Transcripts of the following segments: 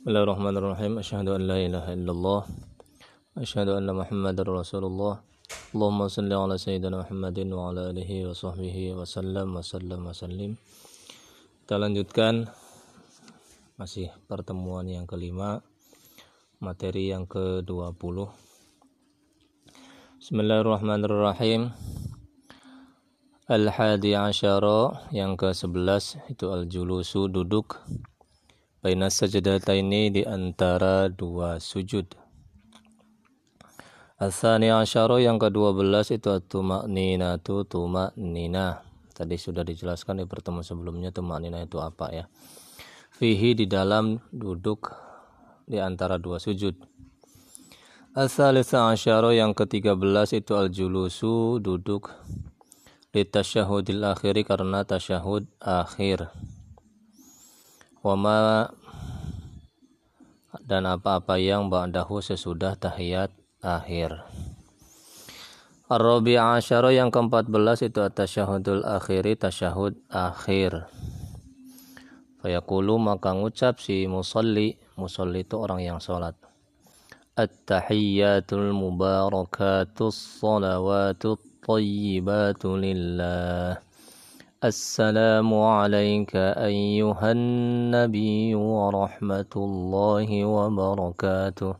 Bismillahirrahmanirrahim. Asyhadu an la ilaha illallah. Asyhadu anna Muhammadar Rasulullah. Allahumma salli ala sayyidina Muhammadin wa ala alihi wa sahbihi wa sallam wa sallam wa sallim. Kita lanjutkan masih pertemuan yang kelima materi yang ke-20 Bismillahirrahmanirrahim Al-Hadi Asyara yang ke-11 itu Al-Julusu duduk baina ini di antara dua sujud. Asani asyara yang ke-12 itu tumakninatu tumaknina. Tadi sudah dijelaskan di pertemuan sebelumnya tumaknina itu apa ya. Fihi di dalam duduk di antara dua sujud. Asalisa asyara yang ke-13 itu al-julusu duduk di tasyahudil akhiri karena tasyahud akhir wama dan apa-apa yang ba'dahu sesudah tahiyat akhir. Ar-Rabi asyara yang ke-14 itu at-tasyahudul akhiri tasyahud akhir. Fayaqulu maka ngucap si musalli, musalli itu orang yang salat. At-tahiyyatul mubarakatus salawatut tayyibatu lillah. السلام عليك أيها النبي ورحمة الله وبركاته.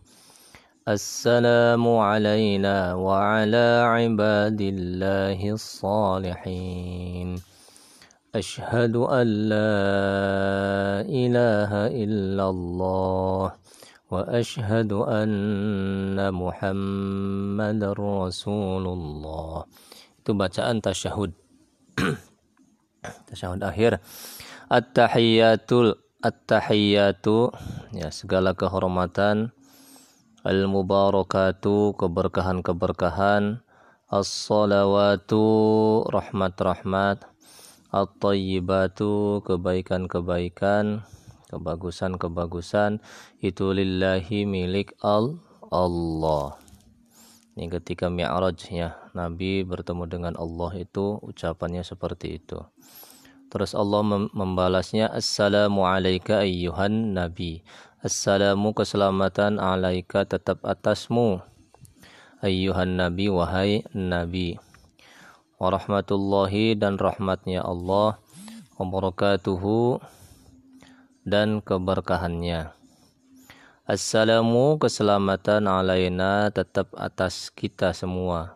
السلام علينا وعلى عباد الله الصالحين. أشهد أن لا إله إلا الله وأشهد أن محمد رسول الله. Itu bacaan tasyahud. tasyahud akhir. At-tahiyatul at-tahiyatu ya segala kehormatan. Al-mubarakatu keberkahan-keberkahan. As-salawatu rahmat-rahmat. At-tayyibatu kebaikan-kebaikan. Kebagusan-kebagusan. Itu lillahi milik al Allah ini ketika Mi'raj ya, Nabi bertemu dengan Allah itu ucapannya seperti itu. Terus Allah membalasnya Assalamu alayka ayyuhan Nabi. Assalamu keselamatan alaika tetap atasmu. Ayyuhan Nabi wahai Nabi. Warahmatullahi dan rahmatnya Allah. Wabarakatuhu dan keberkahannya. Assalamu keselamatan alaina tetap atas kita semua.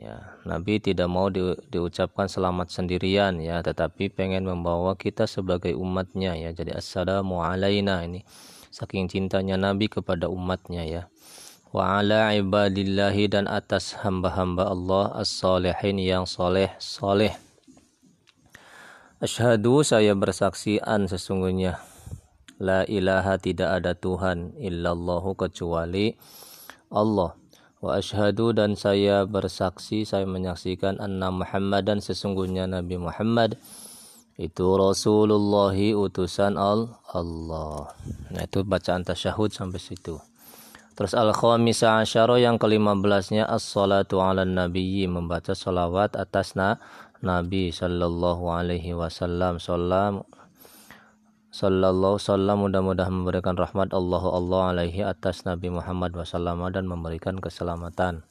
Ya, Nabi tidak mau di, diucapkan selamat sendirian ya, tetapi pengen membawa kita sebagai umatnya ya. Jadi assalamu alaina ini saking cintanya Nabi kepada umatnya ya. Wa ala ibadillahi dan atas hamba-hamba Allah as-salihin yang soleh soleh. Asyhadu saya bersaksi an sesungguhnya La ilaha tidak ada Tuhan illallahu kecuali Allah. Wa ashadu dan saya bersaksi, saya menyaksikan anna Muhammad dan sesungguhnya Nabi Muhammad itu Rasulullah utusan Allah. Nah itu bacaan tasyahud sampai situ. Terus al-khamisa asyara yang kelima belasnya as-salatu ala nabiyyi membaca salawat atas na Nabi sallallahu alaihi wasallam. Sallallahu sallam mudah-mudahan memberikan rahmat Allah Allah alaihi atas Nabi Muhammad wasallam dan memberikan keselamatan.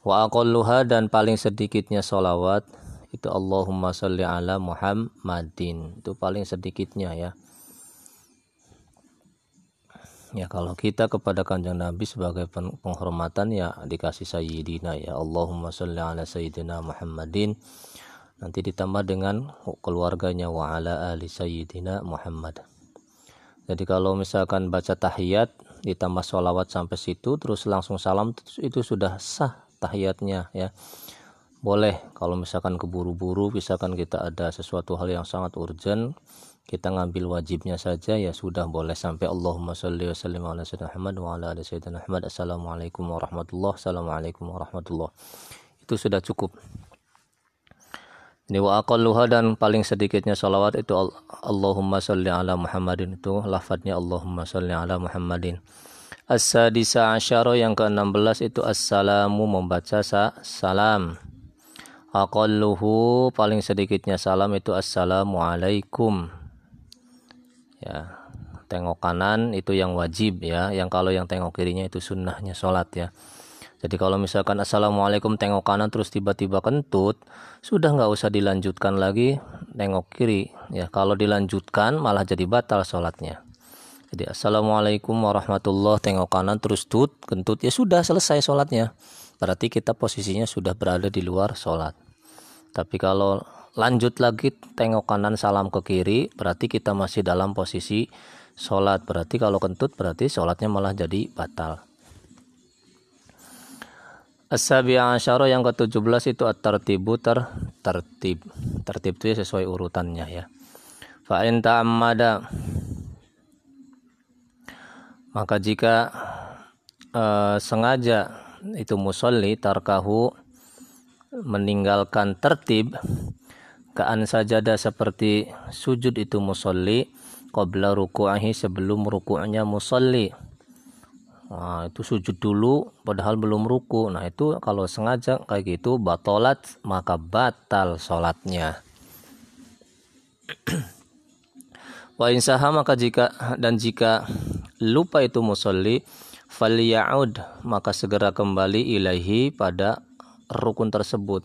Wa aqalluha dan paling sedikitnya solawat itu Allahumma salli ala Muhammadin itu paling sedikitnya ya. Ya kalau kita kepada kanjeng Nabi sebagai penghormatan ya dikasih sayyidina ya Allahumma salli ala sayyidina Muhammadin nanti ditambah dengan keluarganya wa ala ali sayyidina Muhammad. Jadi kalau misalkan baca tahiyat ditambah sholawat sampai situ terus langsung salam itu sudah sah tahiyatnya ya. Boleh. Kalau misalkan keburu-buru misalkan kita ada sesuatu hal yang sangat urgent kita ngambil wajibnya saja ya sudah boleh. Sampai Allahumma sholli wa sallim ala sayyidina Muhammad wa ala ali sayyidina Muhammad. Assalamualaikum warahmatullahi assalamualaikum warahmatullahi itu sudah cukup ini wa aqalluha dan paling sedikitnya salawat itu Allahumma salli ala Muhammadin itu lafadznya Allahumma salli ala Muhammadin. As-sadisa asyara yang ke-16 itu assalamu membaca sa salam. Aqalluhu paling sedikitnya salam itu assalamu alaikum. Ya. tengok kanan itu yang wajib ya yang kalau yang tengok kirinya itu sunnahnya sholat ya jadi kalau misalkan assalamualaikum tengok kanan terus tiba-tiba kentut sudah nggak usah dilanjutkan lagi tengok kiri. Ya kalau dilanjutkan malah jadi batal sholatnya. Jadi assalamualaikum warahmatullah tengok kanan terus tut kentut ya sudah selesai sholatnya. Berarti kita posisinya sudah berada di luar sholat. Tapi kalau lanjut lagi tengok kanan salam ke kiri berarti kita masih dalam posisi sholat. Berarti kalau kentut berarti sholatnya malah jadi batal As-sabi asyara yang ke-17 itu at-tartibu ter tertib. Tertib itu ya sesuai urutannya ya. Fa in ta'ammada maka jika uh, sengaja itu musolli tarkahu meninggalkan tertib Kaan sajadah seperti sujud itu musolli qabla ruku'ahi sebelum ruku'nya musolli. Nah, itu sujud dulu padahal belum ruku. Nah, itu kalau sengaja kayak gitu batolat maka batal sholatnya. Wa insaha maka jika dan jika lupa itu musolli falyaud maka segera kembali ilahi pada rukun tersebut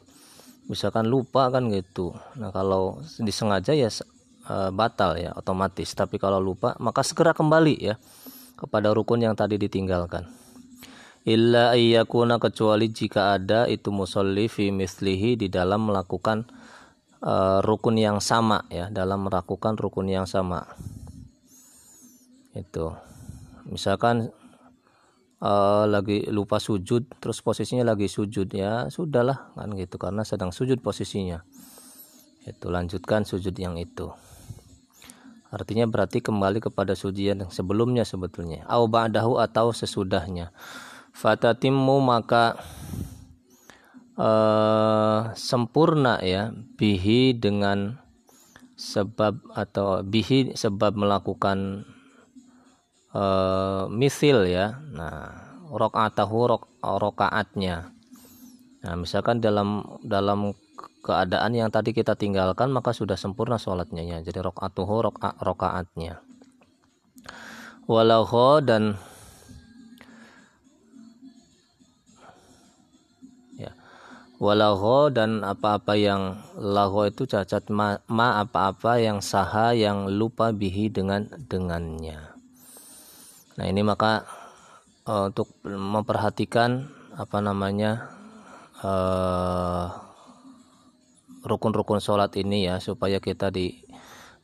misalkan lupa kan gitu nah kalau disengaja ya e, batal ya otomatis tapi kalau lupa maka segera kembali ya kepada rukun yang tadi ditinggalkan. Illa ayyakuna kecuali jika ada itu musolli fi mislihi di dalam melakukan e, rukun yang sama ya dalam melakukan rukun yang sama. Itu. Misalkan uh, lagi lupa sujud terus posisinya lagi sujud ya sudahlah kan gitu karena sedang sujud posisinya. Itu lanjutkan sujud yang itu artinya berarti kembali kepada sujud yang sebelumnya sebetulnya. Au ba'dahu atau sesudahnya. Fatatimmu maka uh, sempurna ya bihi dengan sebab atau bihi sebab melakukan uh, misil ya. Nah rokaatahu rok, rokaatnya. Nah misalkan dalam dalam keadaan yang tadi kita tinggalkan maka sudah sempurna sholatnya ya. Jadi rokaatuhu rok, rokaatnya walau dan ya. Walau dan apa-apa yang lahu itu cacat ma, ma apa-apa yang saha yang lupa bihi dengan dengannya. Nah ini maka uh, untuk memperhatikan apa namanya uh, rukun-rukun sholat ini ya supaya kita di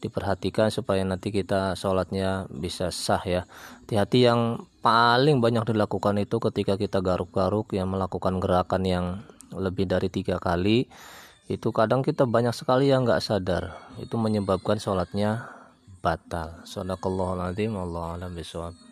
diperhatikan supaya nanti kita sholatnya bisa sah ya hati-hati yang paling banyak dilakukan itu ketika kita garuk-garuk yang melakukan gerakan yang lebih dari tiga kali itu kadang kita banyak sekali yang nggak sadar itu menyebabkan sholatnya batal. Sadaqallahul azim. Allah alam bisawab.